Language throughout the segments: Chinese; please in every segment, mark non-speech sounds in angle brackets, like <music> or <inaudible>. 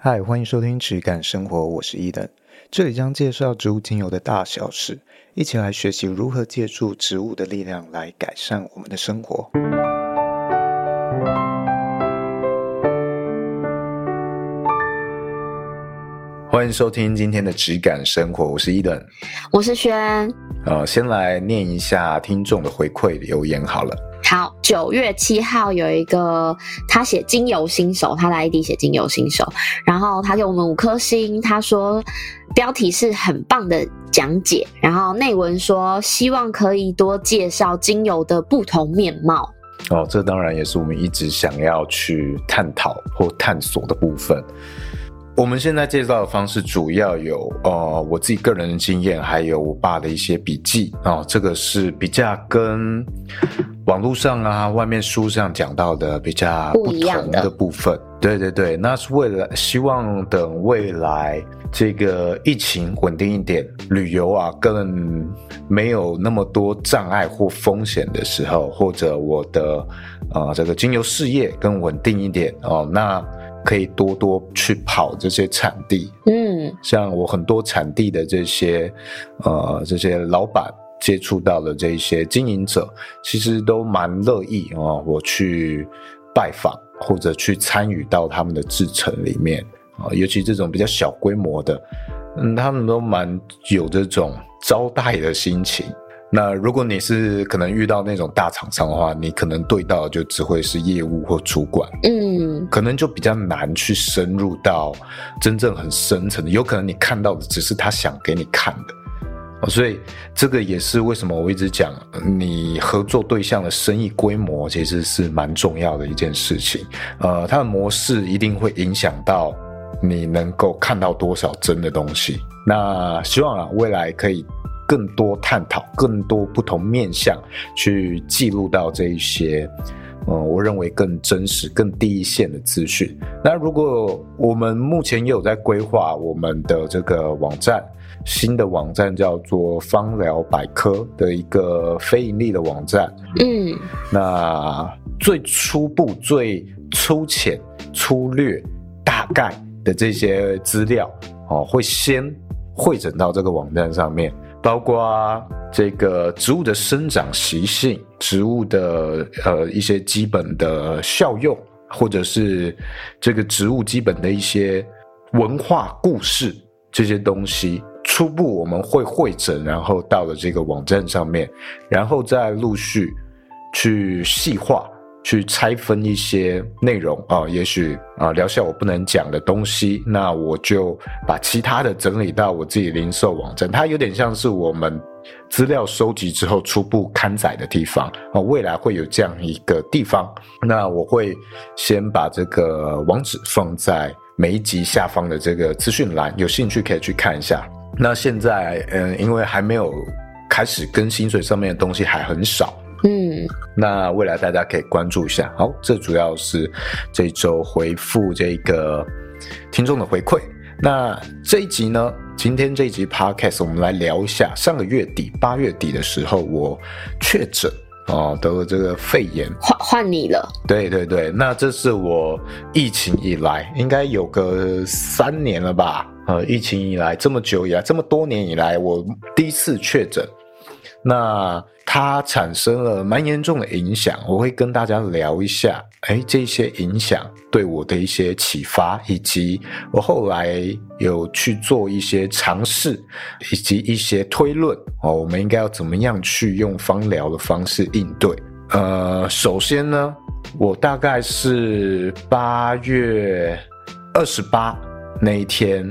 嗨，欢迎收听质感生活，我是伊登，这里将介绍植物精油的大小事，一起来学习如何借助植物的力量来改善我们的生活。欢迎收听今天的质感生活，我是伊登，我是轩。呃，先来念一下听众的回馈留言好了。好，九月七号有一个他写精油新手，他的 ID 写精油新手，然后他给我们五颗星，他说标题是很棒的讲解，然后内文说希望可以多介绍精油的不同面貌。哦，这当然也是我们一直想要去探讨或探索的部分。我们现在介绍的方式主要有，呃，我自己个人的经验，还有我爸的一些笔记啊，这个是比较跟网络上啊、外面书上讲到的比较不同的部分。对对对，那是为了希望等未来这个疫情稳定一点，旅游啊更没有那么多障碍或风险的时候，或者我的呃这个精油事业更稳定一点哦，那。可以多多去跑这些产地，嗯，像我很多产地的这些，呃，这些老板接触到的这些经营者，其实都蛮乐意啊、呃，我去拜访或者去参与到他们的制程里面啊、呃，尤其这种比较小规模的，嗯，他们都蛮有这种招待的心情。那如果你是可能遇到那种大厂商的话，你可能对到的就只会是业务或主管，嗯，可能就比较难去深入到真正很深层的，有可能你看到的只是他想给你看的，所以这个也是为什么我一直讲，你合作对象的生意规模其实是蛮重要的一件事情，呃，它的模式一定会影响到你能够看到多少真的东西。那希望啊，未来可以。更多探讨，更多不同面向去记录到这一些，嗯，我认为更真实、更第一线的资讯。那如果我们目前也有在规划我们的这个网站，新的网站叫做芳疗百科的一个非盈利的网站，嗯，那最初步、最粗浅、粗略、大概的这些资料，哦，会先汇整到这个网站上面。包括这个植物的生长习性、植物的呃一些基本的效用，或者是这个植物基本的一些文化故事这些东西，初步我们会会诊，然后到了这个网站上面，然后再陆续去细化。去拆分一些内容啊，也许啊聊下我不能讲的东西，那我就把其他的整理到我自己零售网站，它有点像是我们资料收集之后初步刊载的地方啊，未来会有这样一个地方，那我会先把这个网址放在每一集下方的这个资讯栏，有兴趣可以去看一下。那现在嗯，因为还没有开始更新，所以上面的东西还很少。嗯，那未来大家可以关注一下。好，这主要是这一周回复这个听众的回馈。那这一集呢，今天这一集 Podcast 我们来聊一下，上个月底八月底的时候，我确诊哦，得了这个肺炎。换换你了。对对对，那这是我疫情以来应该有个三年了吧？呃，疫情以来这么久以来，这么多年以来，我第一次确诊。那它产生了蛮严重的影响，我会跟大家聊一下，哎，这些影响对我的一些启发，以及我后来有去做一些尝试，以及一些推论哦，我们应该要怎么样去用方疗的方式应对？呃，首先呢，我大概是八月二十八那一天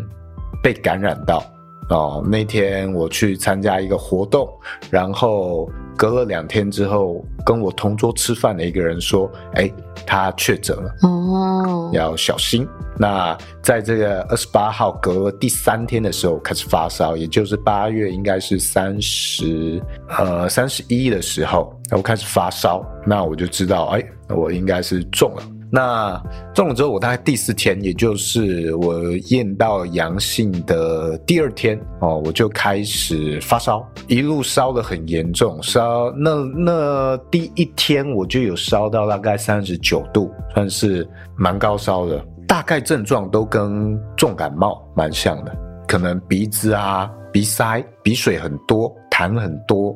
被感染到。哦，那天我去参加一个活动，然后隔了两天之后，跟我同桌吃饭的一个人说：“哎，他确诊了，哦，要小心。”那在这个二十八号隔了第三天的时候开始发烧，也就是八月应该是三十呃三十一的时候，我开始发烧，那我就知道，哎，我应该是中了。那中了之后，我大概第四天，也就是我验到阳性的第二天哦，我就开始发烧，一路烧得很严重，烧那那第一天我就有烧到大概三十九度，算是蛮高烧的。大概症状都跟重感冒蛮像的，可能鼻子啊、鼻塞、鼻水很多、痰很多，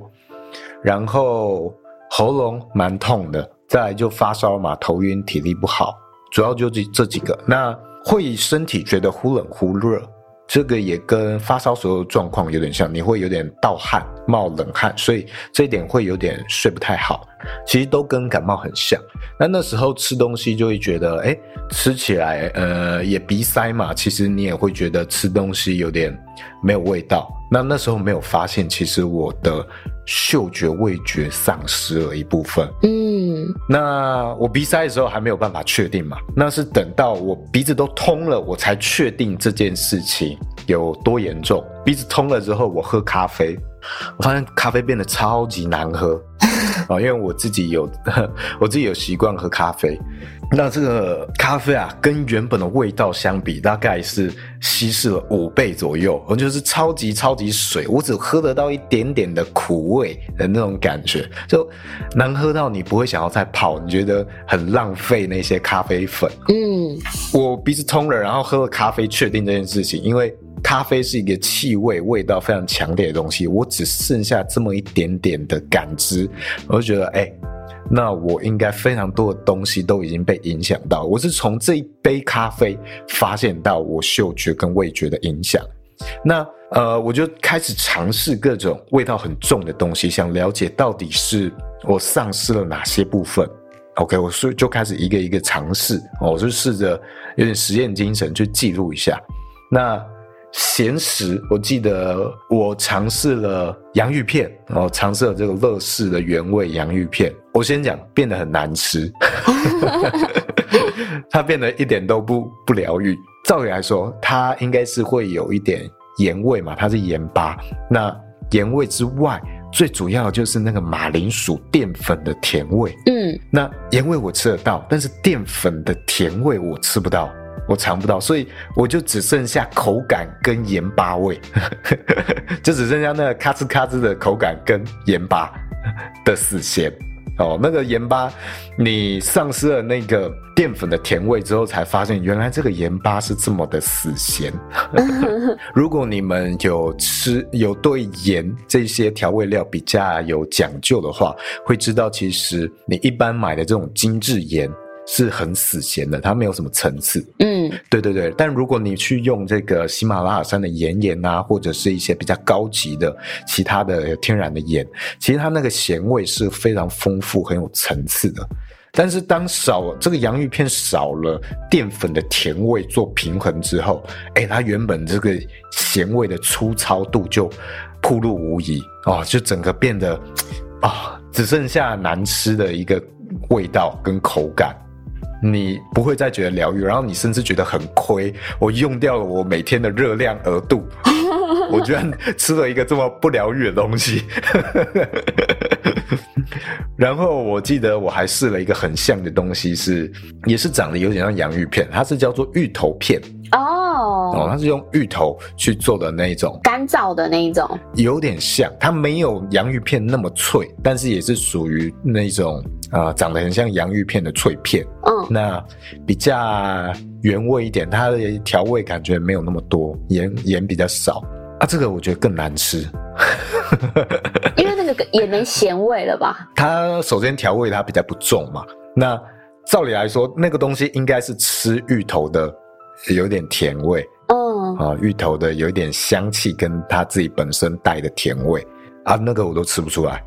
然后喉咙蛮痛的，再来就发烧嘛，头晕、体力不好，主要就这这几个。那会身体觉得忽冷忽热。这个也跟发烧时候状况有点像，你会有点盗汗、冒冷汗，所以这一点会有点睡不太好。其实都跟感冒很像。那那时候吃东西就会觉得，哎，吃起来呃也鼻塞嘛，其实你也会觉得吃东西有点没有味道。那那时候没有发现，其实我的嗅觉味觉丧失了一部分。嗯，那我鼻塞的时候还没有办法确定嘛？那是等到我鼻子都通了，我才确定这件事情有多严重。鼻子通了之后，我喝咖啡，我发现咖啡变得超级难喝啊！因为我自己有 <laughs> 我自己有习惯喝咖啡。那这个咖啡啊，跟原本的味道相比，大概是稀释了五倍左右。我就是超级超级水，我只喝得到一点点的苦味的那种感觉，就难喝到你不会想要再泡，你觉得很浪费那些咖啡粉。嗯，我鼻子通了，然后喝了咖啡，确定这件事情，因为咖啡是一个气味味道非常强烈的东西，我只剩下这么一点点的感知，我就觉得哎。那我应该非常多的东西都已经被影响到。我是从这一杯咖啡发现到我嗅觉跟味觉的影响。那呃，我就开始尝试各种味道很重的东西，想了解到底是我丧失了哪些部分。OK，我所以就开始一个一个尝试，我就试着有点实验精神去记录一下。那。咸食，我记得我尝试了洋芋片，然后尝试了这个乐事的原味洋芋片。我先讲，变得很难吃，<laughs> 它变得一点都不不疗愈。照理来说，它应该是会有一点盐味嘛，它是盐巴。那盐味之外，最主要的就是那个马铃薯淀粉的甜味。嗯，那盐味我吃得到，但是淀粉的甜味我吃不到。我尝不到，所以我就只剩下口感跟盐巴味，<laughs> 就只剩下那个咔吱咔吱的口感跟盐巴的死咸哦。那个盐巴，你丧失了那个淀粉的甜味之后，才发现原来这个盐巴是这么的死咸。<laughs> 如果你们有吃有对盐这些调味料比较有讲究的话，会知道其实你一般买的这种精致盐。是很死咸的，它没有什么层次。嗯，对对对。但如果你去用这个喜马拉雅山的岩盐啊，或者是一些比较高级的其他的天然的盐，其实它那个咸味是非常丰富、很有层次的。但是当少这个洋芋片少了淀粉的甜味做平衡之后，哎，它原本这个咸味的粗糙度就暴露无遗哦，就整个变得啊、哦，只剩下难吃的一个味道跟口感。你不会再觉得疗愈，然后你甚至觉得很亏。我用掉了我每天的热量额度，<laughs> 我居然吃了一个这么不疗愈的东西。<laughs> 然后我记得我还试了一个很像的东西是，是也是长得有点像洋芋片，它是叫做芋头片。哦哦，它是用芋头去做的那一种干燥的那一种，有点像，它没有洋芋片那么脆，但是也是属于那种啊、呃，长得很像洋芋片的脆片。嗯，那比较原味一点，它的调味感觉没有那么多，盐盐比较少啊。这个我觉得更难吃，<laughs> 因为那个也没咸味了吧？它首先调味它比较不重嘛，那照理来说，那个东西应该是吃芋头的。有点甜味，嗯，啊，芋头的有一点香气，跟它自己本身带的甜味啊，那个我都吃不出来，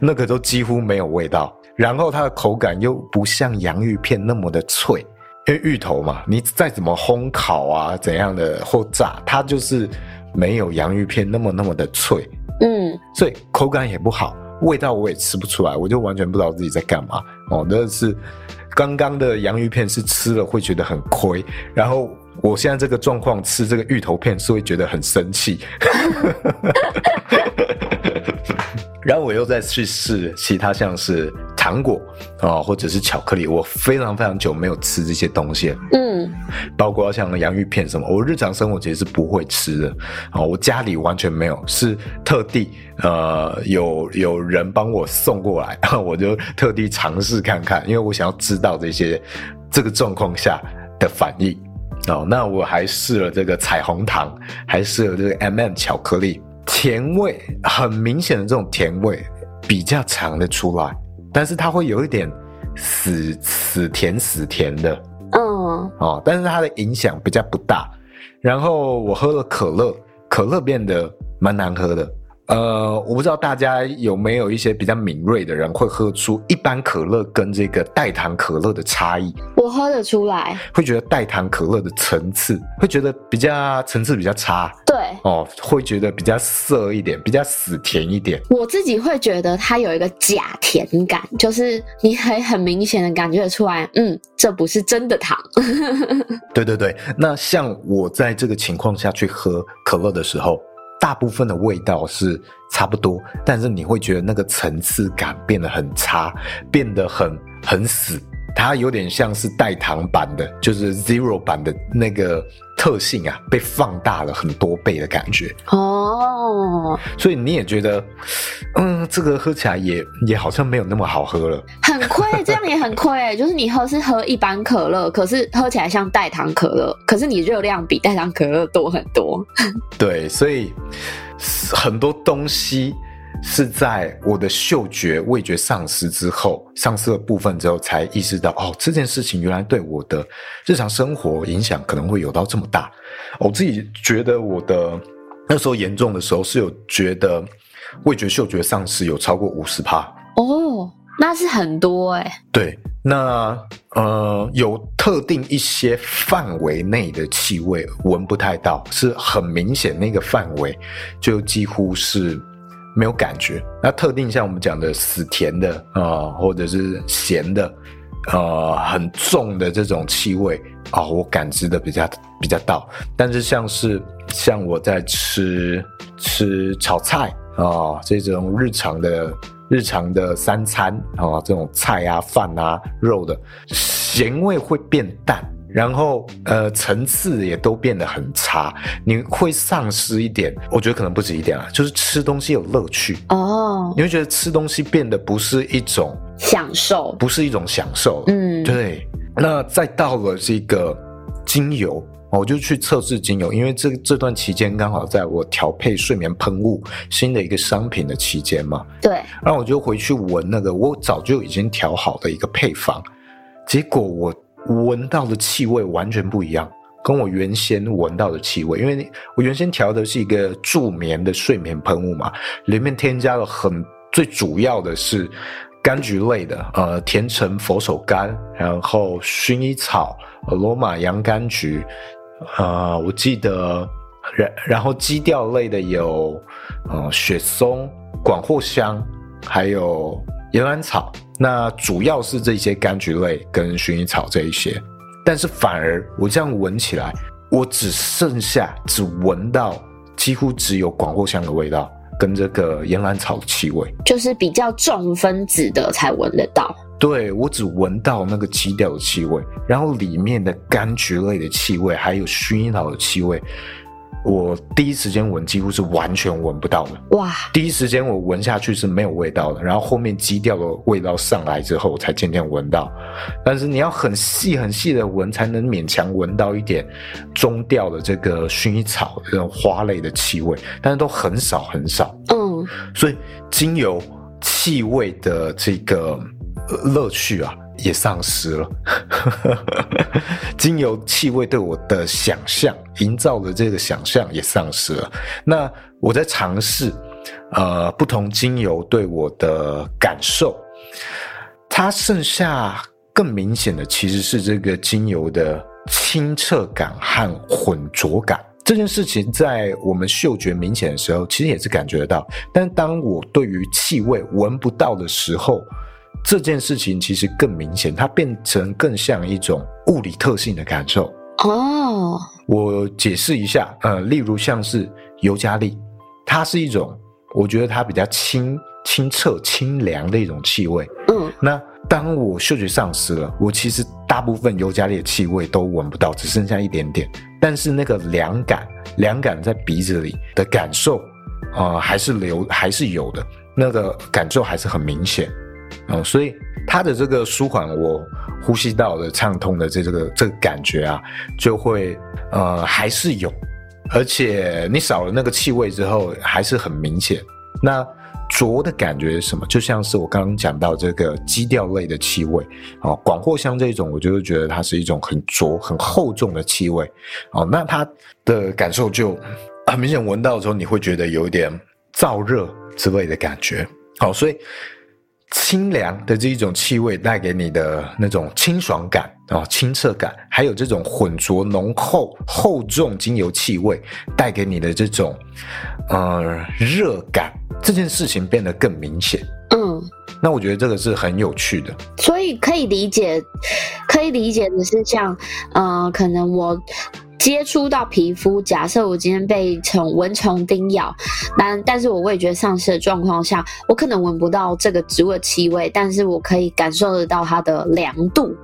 那个都几乎没有味道。然后它的口感又不像洋芋片那么的脆，因为芋头嘛，你再怎么烘烤啊，怎样的或炸，它就是没有洋芋片那么那么的脆，嗯，所以口感也不好，味道我也吃不出来，我就完全不知道自己在干嘛哦，那是。刚刚的洋芋片是吃了会觉得很亏，然后我现在这个状况吃这个芋头片是会觉得很生气，<laughs> 然后我又再去试其他像是糖果啊，或者是巧克力，我非常非常久没有吃这些东西，嗯，包括像洋芋片什么，我日常生活其实是不会吃的。啊，我家里完全没有，是特地呃有有人帮我送过来，<laughs> 我就特地尝试看看，因为我想要知道这些这个状况下的反应哦。那我还试了这个彩虹糖，还试了这个 M&M 巧克力，甜味很明显的这种甜味比较尝得出来，但是它会有一点死死甜死甜的，嗯哦，但是它的影响比较不大。然后我喝了可乐，可乐变得蛮难喝的。呃，我不知道大家有没有一些比较敏锐的人会喝出一般可乐跟这个代糖可乐的差异。我喝得出来，会觉得代糖可乐的层次会觉得比较层次比较差。对，哦，会觉得比较涩一点，比较死甜一点。我自己会觉得它有一个假甜感，就是你可以很明显的感觉得出来，嗯，这不是真的糖。对对对，那像我在这个情况下去喝可乐的时候。大部分的味道是差不多，但是你会觉得那个层次感变得很差，变得很很死。它有点像是代糖版的，就是 Zero 版的那个特性啊，被放大了很多倍的感觉。哦，所以你也觉得，嗯，这个喝起来也也好像没有那么好喝了。很亏，这样也很亏。<laughs> 就是你喝是喝一般可乐，可是喝起来像代糖可乐，可是你热量比代糖可乐多很多。<laughs> 对，所以很多东西。是在我的嗅觉、味觉丧失之后，丧失了部分之后，才意识到哦，这件事情原来对我的日常生活影响可能会有到这么大。我自己觉得我的那时候严重的时候，是有觉得味觉、嗅觉丧失有超过五十帕。哦，那是很多哎。对，那呃，有特定一些范围内的气味闻不太到，是很明显那个范围就几乎是。没有感觉。那特定像我们讲的死甜的啊、或者是咸的，呃，很重的这种气味啊、我感知的比较比较到。但是像是像我在吃吃炒菜啊、这种日常的日常的三餐啊、这种菜啊、饭啊、肉的咸味会变淡。然后，呃，层次也都变得很差，你会丧失一点，我觉得可能不止一点啊，就是吃东西有乐趣哦，你会觉得吃东西变得不是一种享受，不是一种享受，嗯，对。那再到了这个精油，我就去测试精油，因为这这段期间刚好在我调配睡眠喷雾新的一个商品的期间嘛，对。然后我就回去闻那个我早就已经调好的一个配方，结果我。闻到的气味完全不一样，跟我原先闻到的气味，因为我原先调的是一个助眠的睡眠喷雾嘛，里面添加了很最主要的是柑橘类的，呃，甜橙、佛手柑，然后薰衣草、罗马洋甘菊，呃，我记得，然然后基调类的有，呃，雪松、广藿香，还有。岩兰草，那主要是这些柑橘类跟薰衣草这一些，但是反而我这样闻起来，我只剩下只闻到几乎只有广藿香的味道跟这个岩兰草的气味，就是比较重分子的才闻得到。对，我只闻到那个基调的气味，然后里面的柑橘类的气味还有薰衣草的气味。我第一时间闻几乎是完全闻不到的，哇！第一时间我闻下去是没有味道的，然后后面基调的味道上来之后，才渐渐闻到。但是你要很细很细的闻，才能勉强闻到一点中调的这个薰衣草这种花类的气味，但是都很少很少。嗯，所以精油气味的这个乐趣啊。也丧失了，<laughs> 精油气味对我的想象营造的这个想象也丧失了。那我在尝试，呃，不同精油对我的感受，它剩下更明显的其实是这个精油的清澈感和浑浊感。这件事情在我们嗅觉明显的时候，其实也是感觉得到。但当我对于气味闻不到的时候，这件事情其实更明显，它变成更像一种物理特性的感受哦。我解释一下，呃，例如像是尤加利，它是一种，我觉得它比较清、清澈、清凉的一种气味。嗯，那当我嗅觉丧失了，我其实大部分尤加利的气味都闻不到，只剩下一点点。但是那个凉感，凉感在鼻子里的感受，呃，还是留，还是有的，那个感受还是很明显。哦，所以它的这个舒缓我呼吸道的畅通的这个这个感觉啊，就会呃还是有，而且你少了那个气味之后还是很明显。那浊的感觉是什么？就像是我刚刚讲到这个基调类的气味哦，广藿香这种，我就会觉得它是一种很浊、很厚重的气味哦。那它的感受就很明显，闻到的时候你会觉得有一点燥热之类的感觉。好，所以清凉的这一种气味带给你的那种清爽感啊、清澈感，还有这种混浊浓厚厚重精油气味带给你的这种呃热感。这件事情变得更明显。嗯，那我觉得这个是很有趣的。所以可以理解，可以理解的是像，呃，可能我接触到皮肤，假设我今天被虫蚊虫叮咬，但但是我味觉丧失的状况下，我可能闻不到这个植物的气味，但是我可以感受得到它的凉度，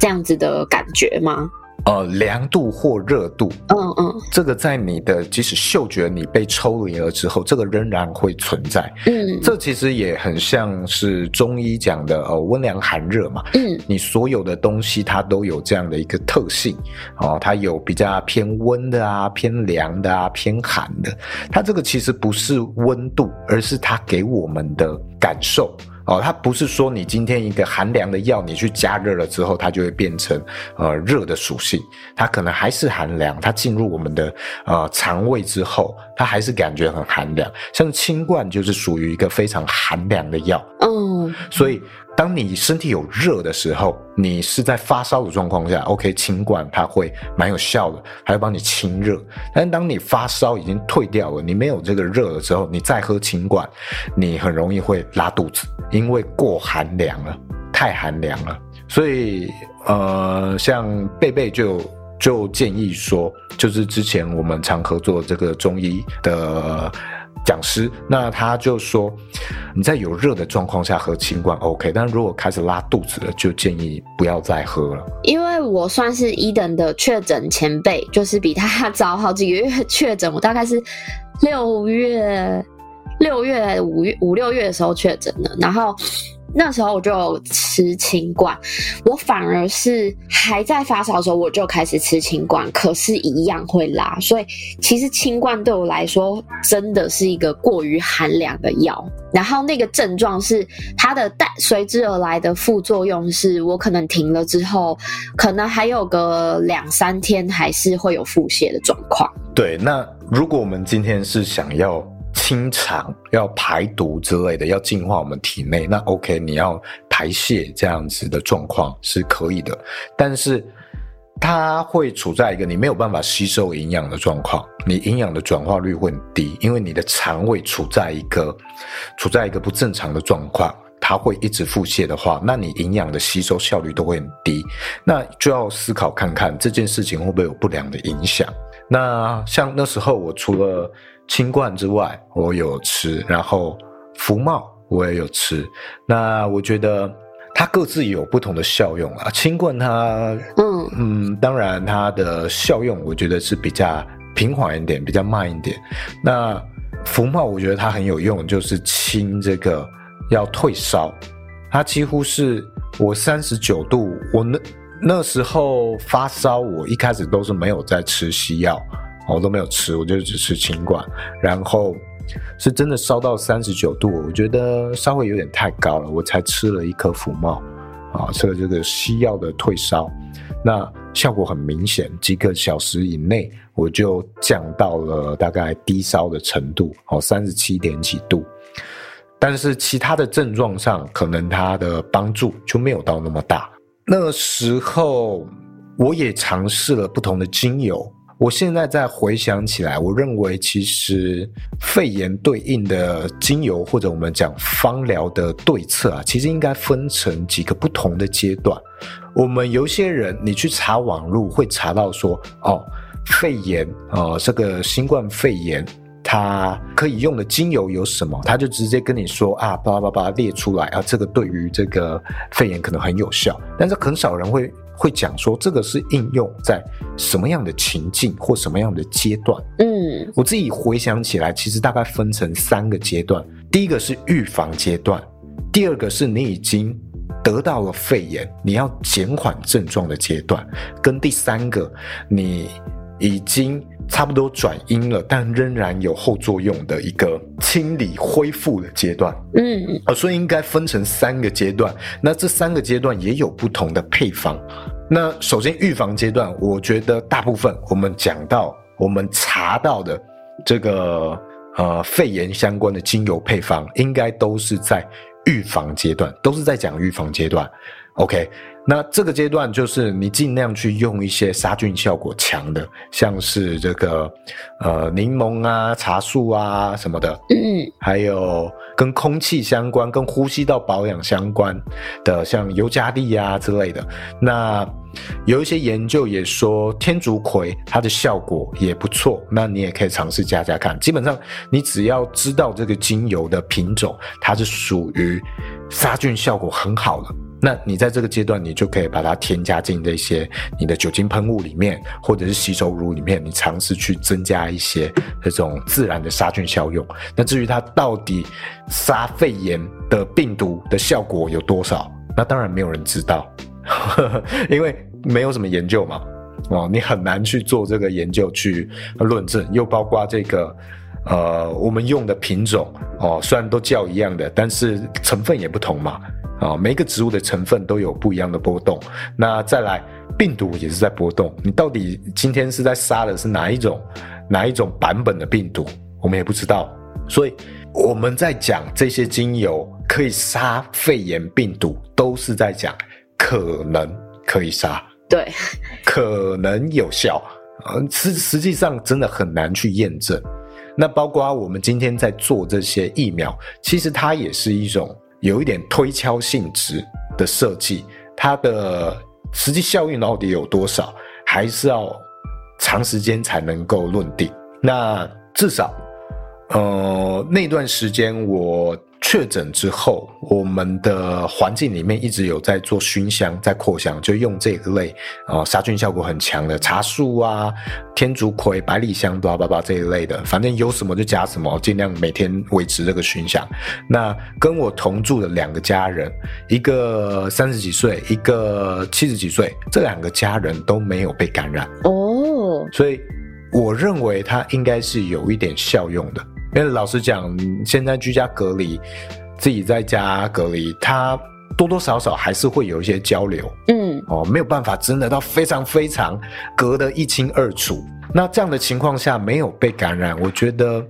这样子的感觉吗？呃，凉度或热度，嗯嗯，这个在你的即使嗅觉你被抽离了之后，这个仍然会存在。嗯，这其实也很像是中医讲的呃温凉寒热嘛。嗯，你所有的东西它都有这样的一个特性哦，它有比较偏温的啊，偏凉的啊，偏寒的。它这个其实不是温度，而是它给我们的感受。哦，它不是说你今天一个寒凉的药，你去加热了之后，它就会变成呃热的属性。它可能还是寒凉，它进入我们的呃肠胃之后，它还是感觉很寒凉。像清冠就是属于一个非常寒凉的药。嗯，所以。当你身体有热的时候，你是在发烧的状况下，OK，清管它会蛮有效的，还会帮你清热。但当你发烧已经退掉了，你没有这个热的时候，你再喝清管，你很容易会拉肚子，因为过寒凉了，太寒凉了。所以，呃，像贝贝就就建议说，就是之前我们常合作这个中医的。讲师，那他就说，你在有热的状况下喝清冠 OK，但如果开始拉肚子了，就建议不要再喝了。因为我算是一等的确诊前辈，就是比他早好几个月确诊，我大概是六月、六月、五月、五六月的时候确诊的，然后。那时候我就吃清冠，我反而是还在发烧的时候我就开始吃清冠，可是一样会拉，所以其实清冠对我来说真的是一个过于寒凉的药。然后那个症状是它的带随之而来的副作用是，我可能停了之后，可能还有个两三天还是会有腹泻的状况。对，那如果我们今天是想要。清肠要排毒之类的，要净化我们体内，那 OK，你要排泄这样子的状况是可以的，但是它会处在一个你没有办法吸收营养的状况，你营养的转化率会很低，因为你的肠胃处在一个处在一个不正常的状况，它会一直腹泻的话，那你营养的吸收效率都会很低，那就要思考看看这件事情会不会有不良的影响。那像那时候我除了清冠之外，我有吃，然后福茂我也有吃。那我觉得它各自有不同的效用啊。清冠它，嗯嗯，当然它的效用我觉得是比较平缓一点，比较慢一点。那福茂我觉得它很有用，就是清这个要退烧。它几乎是我三十九度，我那那时候发烧，我一开始都是没有在吃西药。我都没有吃，我就只吃清管，然后是真的烧到三十九度，我觉得稍微有点太高了，我才吃了一颗福茂，啊，吃了这个西药的退烧，那效果很明显，几个小时以内我就降到了大概低烧的程度，哦，三十七点几度，但是其他的症状上，可能它的帮助就没有到那么大。那时候我也尝试了不同的精油。我现在再回想起来，我认为其实肺炎对应的精油或者我们讲芳疗的对策啊，其实应该分成几个不同的阶段。我们有些人你去查网络会查到说，哦，肺炎，呃，这个新冠肺炎它可以用的精油有什么？他就直接跟你说啊，叭叭叭列出来啊，这个对于这个肺炎可能很有效，但是很少人会。会讲说这个是应用在什么样的情境或什么样的阶段？嗯，我自己回想起来，其实大概分成三个阶段。第一个是预防阶段，第二个是你已经得到了肺炎，你要减缓症状的阶段；跟第三个，你已经差不多转阴了，但仍然有后作用的一个清理恢复的阶段。嗯，啊，所以应该分成三个阶段。那这三个阶段也有不同的配方。那首先预防阶段，我觉得大部分我们讲到我们查到的这个呃肺炎相关的精油配方，应该都是在预防阶段，都是在讲预防阶段。OK，那这个阶段就是你尽量去用一些杀菌效果强的，像是这个呃柠檬啊、茶树啊什么的，嗯，还有跟空气相关、跟呼吸道保养相关的，像尤加利啊之类的。那有一些研究也说天竺葵它的效果也不错，那你也可以尝试加加看。基本上你只要知道这个精油的品种，它是属于杀菌效果很好的。那你在这个阶段，你就可以把它添加进这些你的酒精喷雾里面，或者是洗手乳里面，你尝试去增加一些这种自然的杀菌效用。那至于它到底杀肺炎的病毒的效果有多少，<laughs> 那当然没有人知道，因为没有什么研究嘛。哦，你很难去做这个研究去论证，又包括这个呃，我们用的品种哦，虽然都叫一样的，但是成分也不同嘛。啊，每一个植物的成分都有不一样的波动。那再来，病毒也是在波动。你到底今天是在杀的是哪一种哪一种版本的病毒？我们也不知道。所以我们在讲这些精油可以杀肺炎病毒，都是在讲可能可以杀，对，可能有效。呃，实实际上真的很难去验证。那包括我们今天在做这些疫苗，其实它也是一种。有一点推敲性质的设计，它的实际效应到底有多少，还是要长时间才能够论定。那至少，呃，那段时间我。确诊之后，我们的环境里面一直有在做熏香，在扩香，就用这一类啊、杀菌效果很强的茶树啊、天竺葵、百里香、巴拉巴拉这一类的，反正有什么就加什么，尽量每天维持这个熏香。那跟我同住的两个家人，一个三十几岁，一个七十几岁，这两个家人都没有被感染哦，所以我认为它应该是有一点效用的。因为老实讲，现在居家隔离，自己在家隔离，他多多少少还是会有一些交流，嗯，哦，没有办法真的到非常非常隔得一清二楚。那这样的情况下没有被感染，我觉得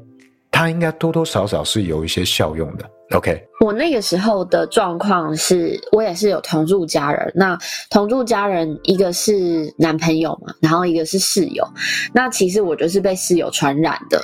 他应该多多少少是有一些效用的。OK，我那个时候的状况是，我也是有同住家人。那同住家人一个是男朋友嘛，然后一个是室友。那其实我就是被室友传染的，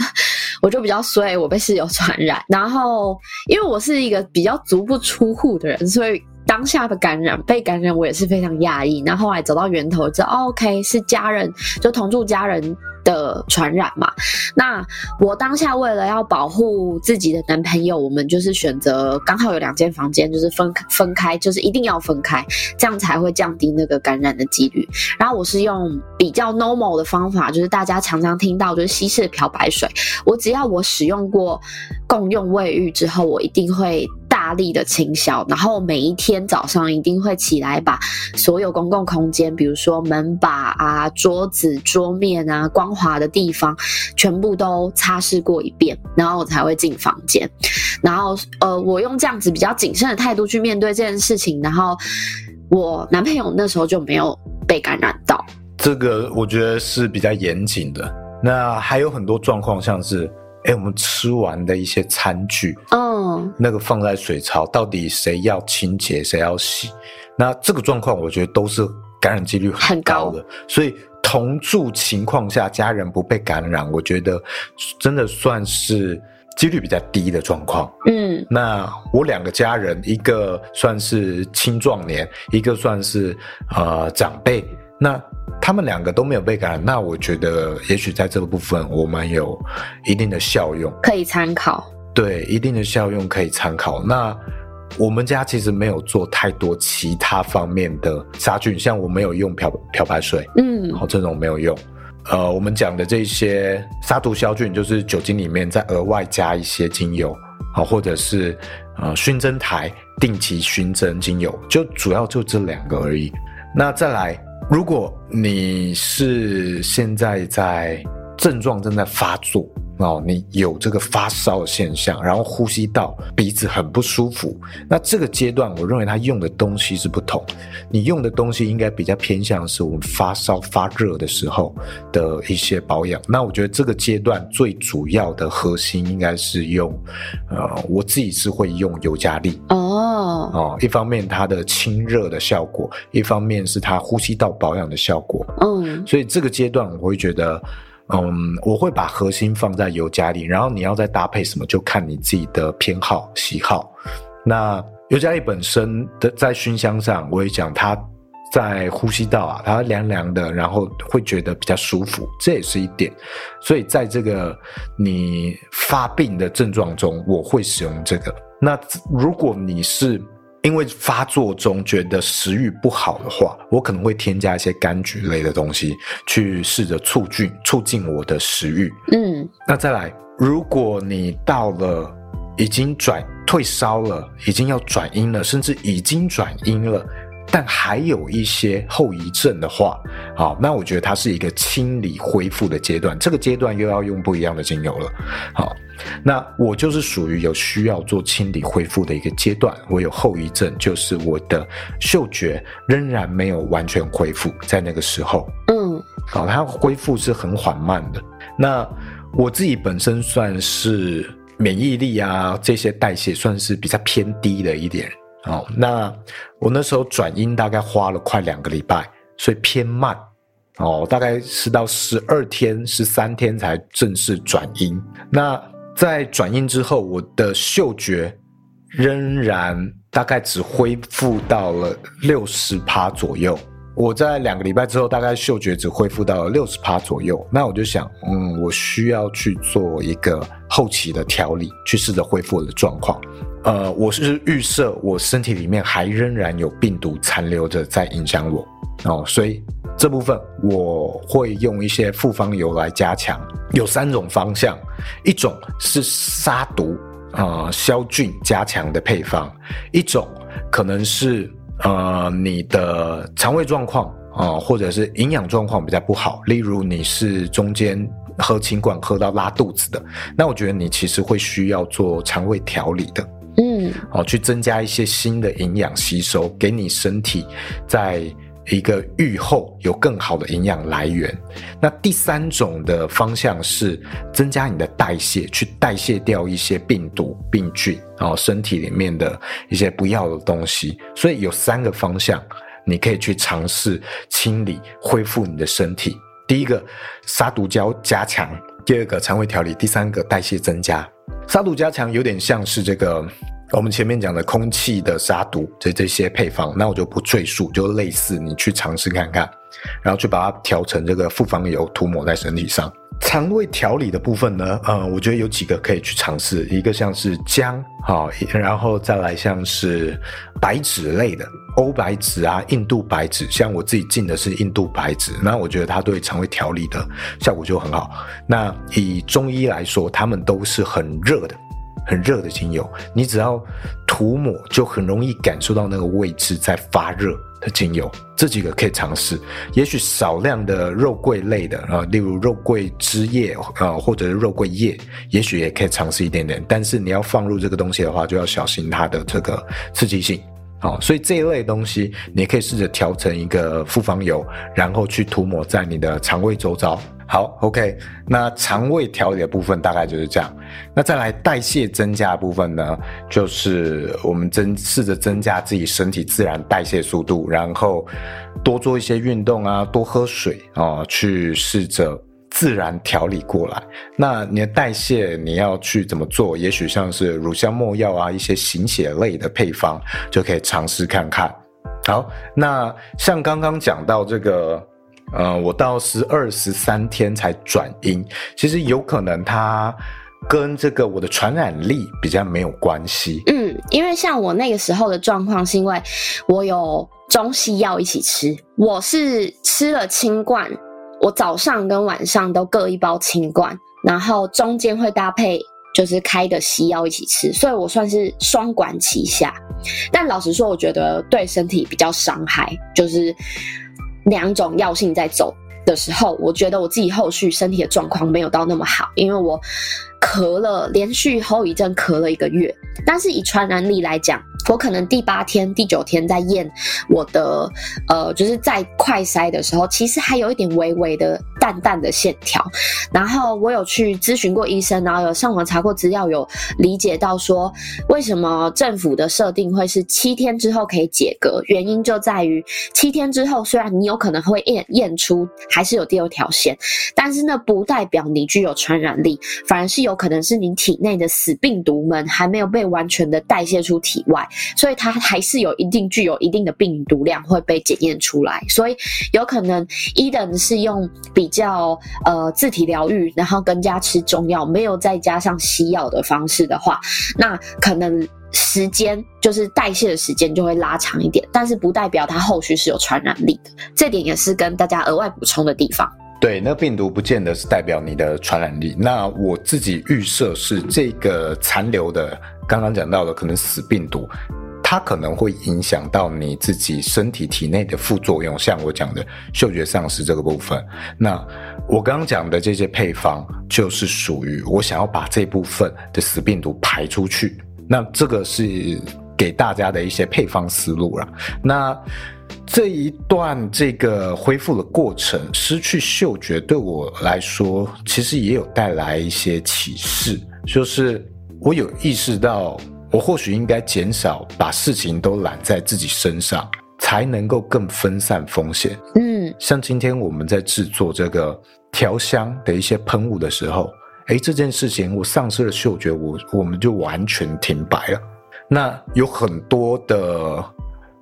<laughs> 我就比较衰，我被室友传染。然后因为我是一个比较足不出户的人，所以当下的感染被感染，我也是非常讶异。那后来走到源头，知道，哦，OK 是家人，就同住家人。的传染嘛，那我当下为了要保护自己的男朋友，我们就是选择刚好有两间房间，就是分分开，就是一定要分开，这样才会降低那个感染的几率。然后我是用比较 normal 的方法，就是大家常常听到就是稀释漂白水，我只要我使用过共用卫浴之后，我一定会。大力的清消，然后每一天早上一定会起来，把所有公共空间，比如说门把啊、桌子、桌面啊、光滑的地方，全部都擦拭过一遍，然后我才会进房间。然后，呃，我用这样子比较谨慎的态度去面对这件事情，然后我男朋友那时候就没有被感染到。这个我觉得是比较严谨的。那还有很多状况，像是。哎，我们吃完的一些餐具，嗯，那个放在水槽，到底谁要清洁，谁要洗？那这个状况，我觉得都是感染几率很高的。高。所以同住情况下，家人不被感染，我觉得真的算是几率比较低的状况。嗯，那我两个家人，一个算是青壮年，一个算是呃长辈，那。他们两个都没有被感染，那我觉得也许在这个部分我们有一定的效用，可以参考。对，一定的效用可以参考。那我们家其实没有做太多其他方面的杀菌，像我没有用漂漂白水，嗯，好，这种没有用。呃，我们讲的这些杀毒消菌，就是酒精里面再额外加一些精油，好，或者是呃熏蒸台定期熏蒸精油，就主要就这两个而已。那再来，如果你是现在在症状正在发作。哦，你有这个发烧的现象，然后呼吸道、鼻子很不舒服，那这个阶段，我认为他用的东西是不同。你用的东西应该比较偏向是我们发烧发热的时候的一些保养。那我觉得这个阶段最主要的核心应该是用，呃，我自己是会用尤加利哦哦，一方面它的清热的效果，一方面是它呼吸道保养的效果。嗯，所以这个阶段我会觉得。嗯，我会把核心放在尤加利，然后你要再搭配什么，就看你自己的偏好喜好。那尤加利本身的在熏香上，我也讲它在呼吸道啊，它凉凉的，然后会觉得比较舒服，这也是一点。所以在这个你发病的症状中，我会使用这个。那如果你是因为发作中觉得食欲不好的话，我可能会添加一些柑橘类的东西，去试着促进促进我的食欲。嗯，那再来，如果你到了已经转退烧了，已经要转阴了，甚至已经转阴了，但还有一些后遗症的话，好，那我觉得它是一个清理恢复的阶段，这个阶段又要用不一样的精油了。好。那我就是属于有需要做清理恢复的一个阶段，我有后遗症，就是我的嗅觉仍然没有完全恢复，在那个时候，嗯，好，它恢复是很缓慢的。那我自己本身算是免疫力啊，这些代谢算是比较偏低的一点，哦，那我那时候转阴大概花了快两个礼拜，所以偏慢，哦，大概是到十二天、十三天才正式转阴，那。在转阴之后，我的嗅觉仍然大概只恢复到了六十趴左右。我在两个礼拜之后，大概嗅觉只恢复到了六十趴左右。那我就想，嗯，我需要去做一个后期的调理，去试着恢复我的状况。呃，我是预设我身体里面还仍然有病毒残留着在影响我哦，所以。这部分我会用一些复方油来加强，有三种方向，一种是杀毒啊、消菌加强的配方，一种可能是呃你的肠胃状况啊、或者是营养状况比较不好，例如你是中间喝清管喝到拉肚子的，那我觉得你其实会需要做肠胃调理的，哦、去增加一些新的营养吸收，给你身体在。一个愈后有更好的营养来源。那第三种的方向是增加你的代谢，去代谢掉一些病毒、病菌，然后身体里面的一些不要的东西。所以有三个方向，你可以去尝试清理、恢复你的身体。第一个杀毒胶加强，第二个肠胃调理，第三个代谢增加。杀毒加强有点像是这个。我们前面讲的空气的杀毒，这这些配方，那我就不赘述，就类似你去尝试看看，然后去把它调成这个复方油涂抹在身体上。肠胃调理的部分呢，呃，我觉得有几个可以去尝试，一个像是姜，好，然后再来像是白芷类的，欧白芷啊，印度白芷，像我自己进的是印度白芷，那我觉得它对肠胃调理的效果就很好。那以中医来说，它们都是很热的。很热的精油，你只要涂抹，就很容易感受到那个位置在发热的精油。这几个可以尝试，也许少量的肉桂类的啊，例如肉桂枝叶啊，或者是肉桂叶，也许也可以尝试一点点。但是你要放入这个东西的话，就要小心它的这个刺激性。好，所以这一类东西，你可以试着调成一个复方油，然后去涂抹在你的肠胃周遭。好，OK，那肠胃调理的部分大概就是这样。那再来代谢增加的部分呢，就是我们增试着增加自己身体自然代谢速度，然后多做一些运动啊，多喝水啊，去试着自然调理过来。那你的代谢你要去怎么做？也许像是乳香没药啊，一些行血类的配方就可以尝试看看。好，那像刚刚讲到这个。呃，我到十二十三天才转阴，其实有可能它跟这个我的传染力比较没有关系。嗯，因为像我那个时候的状况，是因为我有中西药一起吃，我是吃了清冠，我早上跟晚上都各一包清冠，然后中间会搭配就是开的西药一起吃，所以我算是双管齐下。但老实说，我觉得对身体比较伤害，就是两种药性在走的时候，我觉得我自己后续身体的状况没有到那么好，因为我咳了，连续后遗症咳了一个月。但是以传染力来讲，我可能第八天、第九天在验我的，呃，就是在快筛的时候，其实还有一点微微的淡淡的线条。然后我有去咨询过医生，然后有上网查过资料，有理解到说为什么政府的设定会是七天之后可以解隔，原因就在于七天之后，虽然你有可能会验验出还是有第二条线，但是那不代表你具有传染力，反而是有可能是你体内的死病毒们还没有被完全的代谢出体外。所以它还是有一定具有一定的病毒量会被检验出来，所以有可能一等是用比较呃自体疗愈，然后跟加吃中药，没有再加上西药的方式的话，那可能时间就是代谢的时间就会拉长一点，但是不代表它后续是有传染力的，这点也是跟大家额外补充的地方。对，那病毒不见得是代表你的传染力。那我自己预设是这个残留的，刚刚讲到的可能死病毒，它可能会影响到你自己身体体内的副作用，像我讲的嗅觉丧失这个部分。那我刚刚讲的这些配方，就是属于我想要把这部分的死病毒排出去。那这个是给大家的一些配方思路了。那。这一段这个恢复的过程，失去嗅觉对我来说，其实也有带来一些启示，就是我有意识到，我或许应该减少把事情都揽在自己身上，才能够更分散风险。嗯，像今天我们在制作这个调香的一些喷雾的时候，诶，这件事情我丧失了嗅觉，我我们就完全停摆了。那有很多的。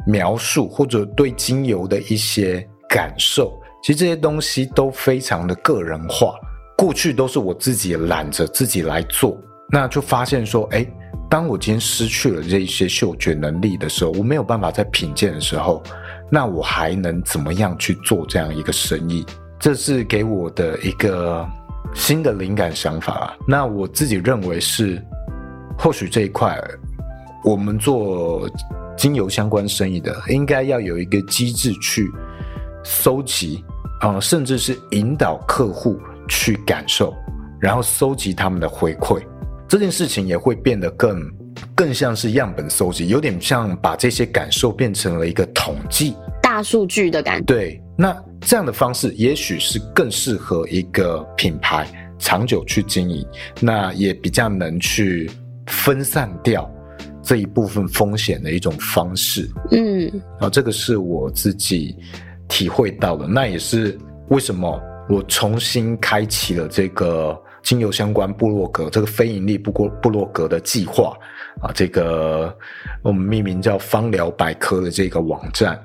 描述或者对精油的一些感受，其实这些东西都非常的个人化。过去都是我自己揽着自己来做，那就发现说，哎，当我今天失去了这一些嗅觉能力的时候，我没有办法再品鉴的时候，那我还能怎么样去做这样一个生意？这是给我的一个新的灵感想法。那我自己认为是，或许这一块我们做。精油相关生意的，应该要有一个机制去搜集啊、甚至是引导客户去感受，然后搜集他们的回馈。这件事情也会变得更更像是样本搜集，有点像把这些感受变成了一个统计、大数据的感觉。对，那这样的方式也许是更适合一个品牌长久去经营，那也比较能去分散掉。这一部分风险的一种方式，嗯，啊，这个是我自己体会到的，那也是为什么我重新开启了这个精油相关部落格，这个非盈利部落部落格的计划啊，这个我们命名叫芳疗百科的这个网站，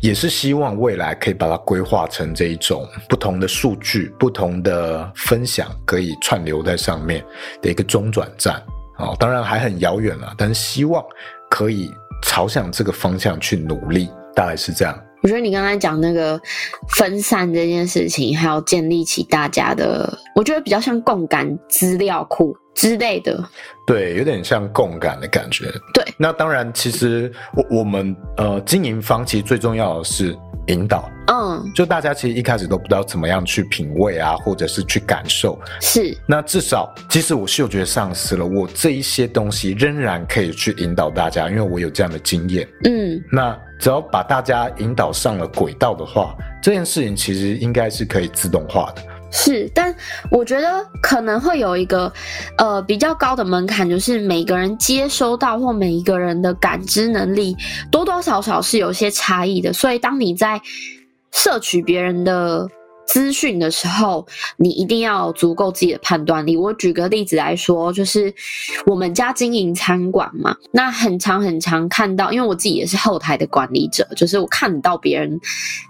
也是希望未来可以把它规划成这一种不同的数据、不同的分享，可以串流在上面的一个中转站。哦，当然还很遥远了，但是希望可以朝向这个方向去努力，大概是这样。我觉得你刚才讲那个分散这件事情，还要建立起大家的，我觉得比较像共感资料库之类的。对，有点像共感的感觉。对，那当然，其实我我们呃经营方其实最重要的是。引导，嗯，就大家其实一开始都不知道怎么样去品味啊，或者是去感受，是。那至少，即使我嗅觉丧失了，我这一些东西仍然可以去引导大家，因为我有这样的经验，嗯。那只要把大家引导上了轨道的话，这件事情其实应该是可以自动化的。是，但我觉得可能会有一个呃比较高的门槛，就是每个人接收到或每一个人的感知能力多多少少是有些差异的，所以当你在摄取别人的。资讯的时候，你一定要足够自己的判断力。我举个例子来说，就是我们家经营餐馆嘛，那很常很常看到，因为我自己也是后台的管理者，就是我看到别人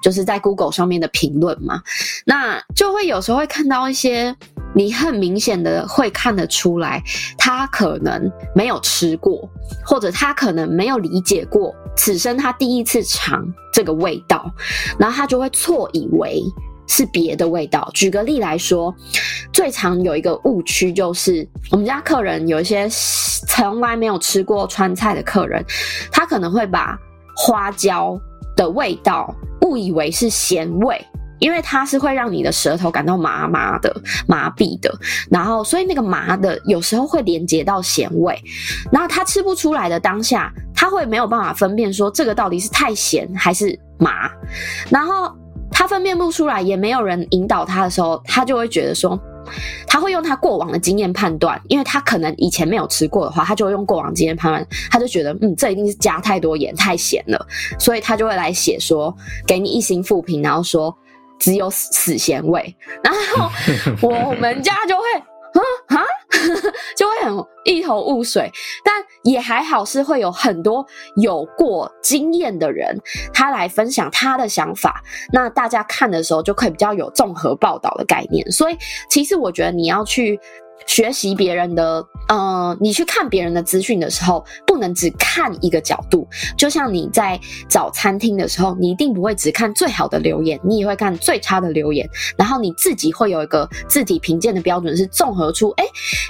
就是在 Google 上面的评论嘛，那就会有时候会看到一些你很明显的会看得出来，他可能没有吃过，或者他可能没有理解过此生他第一次尝这个味道，然后他就会错以为。是别的味道。举个例来说，最常有一个误区就是，我们家客人有一些从来没有吃过川菜的客人，他可能会把花椒的味道误以为是咸味。因为它是会让你的舌头感到麻麻的、麻痹的，然后所以那个麻的有时候会连接到咸味，然后他吃不出来的当下，他会没有办法分辨说这个到底是太咸还是麻，然后他分辨不出来，也没有人引导他的时候，他就会觉得说，他会用他过往的经验判断，因为他可能以前没有吃过的话，他就会用过往经验判断，他就觉得嗯，这一定是加太多盐、太咸了，所以他就会来写说给你一星负评，然后说。只有死咸味，然后我 <laughs> 们家就会，啊啊，<laughs> 就会很一头雾水。但也还好，是会有很多有过经验的人，他来分享他的想法。那大家看的时候，就可以比较有综合报道的概念。所以，其实我觉得你要去。学习别人的，呃，你去看别人的资讯的时候，不能只看一个角度。就像你在找餐厅的时候，你一定不会只看最好的留言，你也会看最差的留言。然后你自己会有一个自己评鉴的标准，是综合出，哎，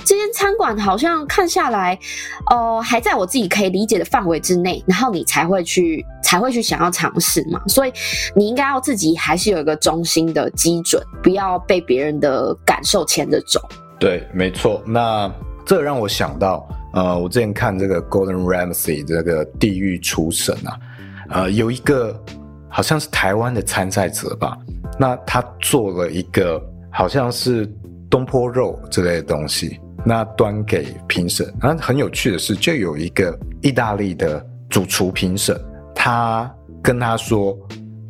这间餐馆好像看下来，哦、呃，还在我自己可以理解的范围之内，然后你才会去，才会去想要尝试嘛。所以你应该要自己还是有一个中心的基准，不要被别人的感受牵着走。对，没错。那这让我想到，呃，我之前看这个 Golden Ramsey 这个《地狱厨神》啊，呃，有一个好像是台湾的参赛者吧，那他做了一个好像是东坡肉之类的东西，那端给评审。那很有趣的是，就有一个意大利的主厨评审，他跟他说，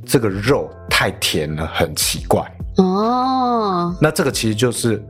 这个肉太甜了，很奇怪。哦，那这个其实就是。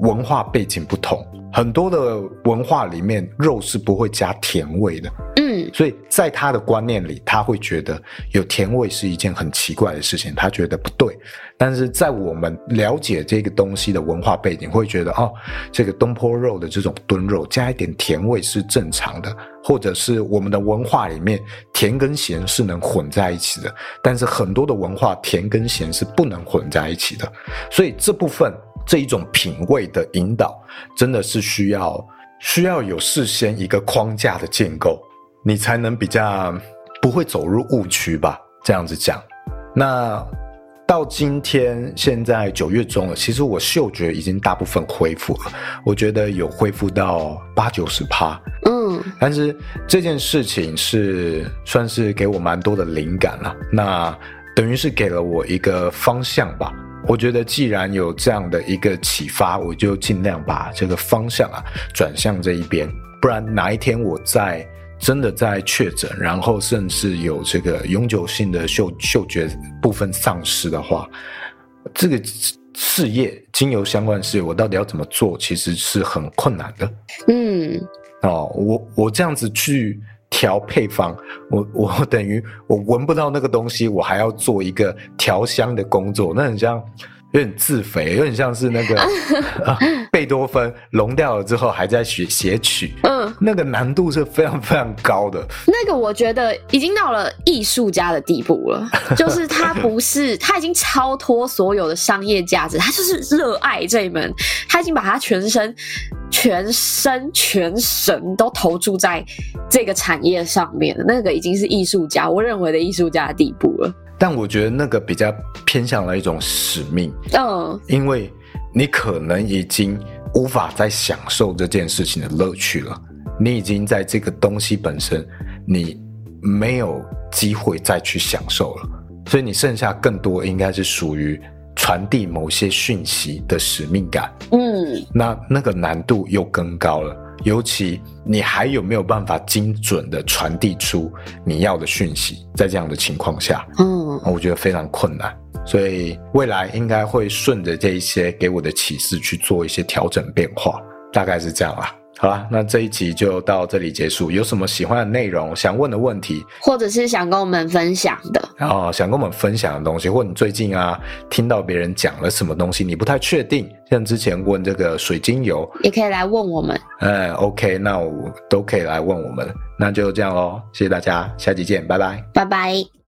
文化背景不同，很多的文化里面肉是不会加甜味的。嗯，所以在他的观念里，他会觉得有甜味是一件很奇怪的事情，他觉得不对。但是在我们了解这个东西的文化背景，会觉得哦，这个东坡肉的这种炖肉加一点甜味是正常的，或者是我们的文化里面甜跟咸是能混在一起的。但是很多的文化甜跟咸是不能混在一起的，所以这部分。这一种品味的引导，真的是需要需要有事先一个框架的建构，你才能比较不会走入误区吧。这样子讲，那到今天现在九月中了，其实我嗅觉已经大部分恢复了，我觉得有恢复到八九十趴。嗯，但是这件事情是算是给我蛮多的灵感了，那等于是给了我一个方向吧。我觉得既然有这样的一个启发，我就尽量把这个方向啊转向这一边，不然哪一天我在真的在确诊，然后甚至有这个永久性的嗅嗅觉部分丧失的话，这个事业精油相关事业，我到底要怎么做，其实是很困难的。嗯，哦，我我这样子去。调配方，我我等于我闻不到那个东西，我还要做一个调香的工作，那很像有点自肥，有点像是那个、<laughs> 啊、贝多芬聋掉了之后还在学写曲，嗯，那个难度是非常非常高的。那个我觉得已经到了艺术家的地步了，就是他不是他已经超脱所有的商业价值，他就是热爱这一门，他已经把他全身。全身全神都投注在这个产业上面，那个已经是艺术家，我认为的艺术家的地步了。但我觉得那个比较偏向了一种使命，嗯，因为你可能已经无法再享受这件事情的乐趣了，你已经在这个东西本身，你没有机会再去享受了，所以你剩下更多应该是属于。传递某些讯息的使命感，嗯，那那个难度又更高了。尤其你还有没有办法精准的传递出你要的讯息？在这样的情况下，嗯，我觉得非常困难。所以未来应该会顺着这一些给我的启示去做一些调整变化，大概是这样啦。好啦，那这一集就到这里结束。有什么喜欢的内容、想问的问题，或者是想跟我们分享的哦，想跟我们分享的东西，或你最近啊听到别人讲了什么东西，你不太确定，像之前问这个水晶油，也可以来问我们。嗯，OK，那我都可以来问我们。那就这样喽，谢谢大家，下期见，拜拜，拜拜。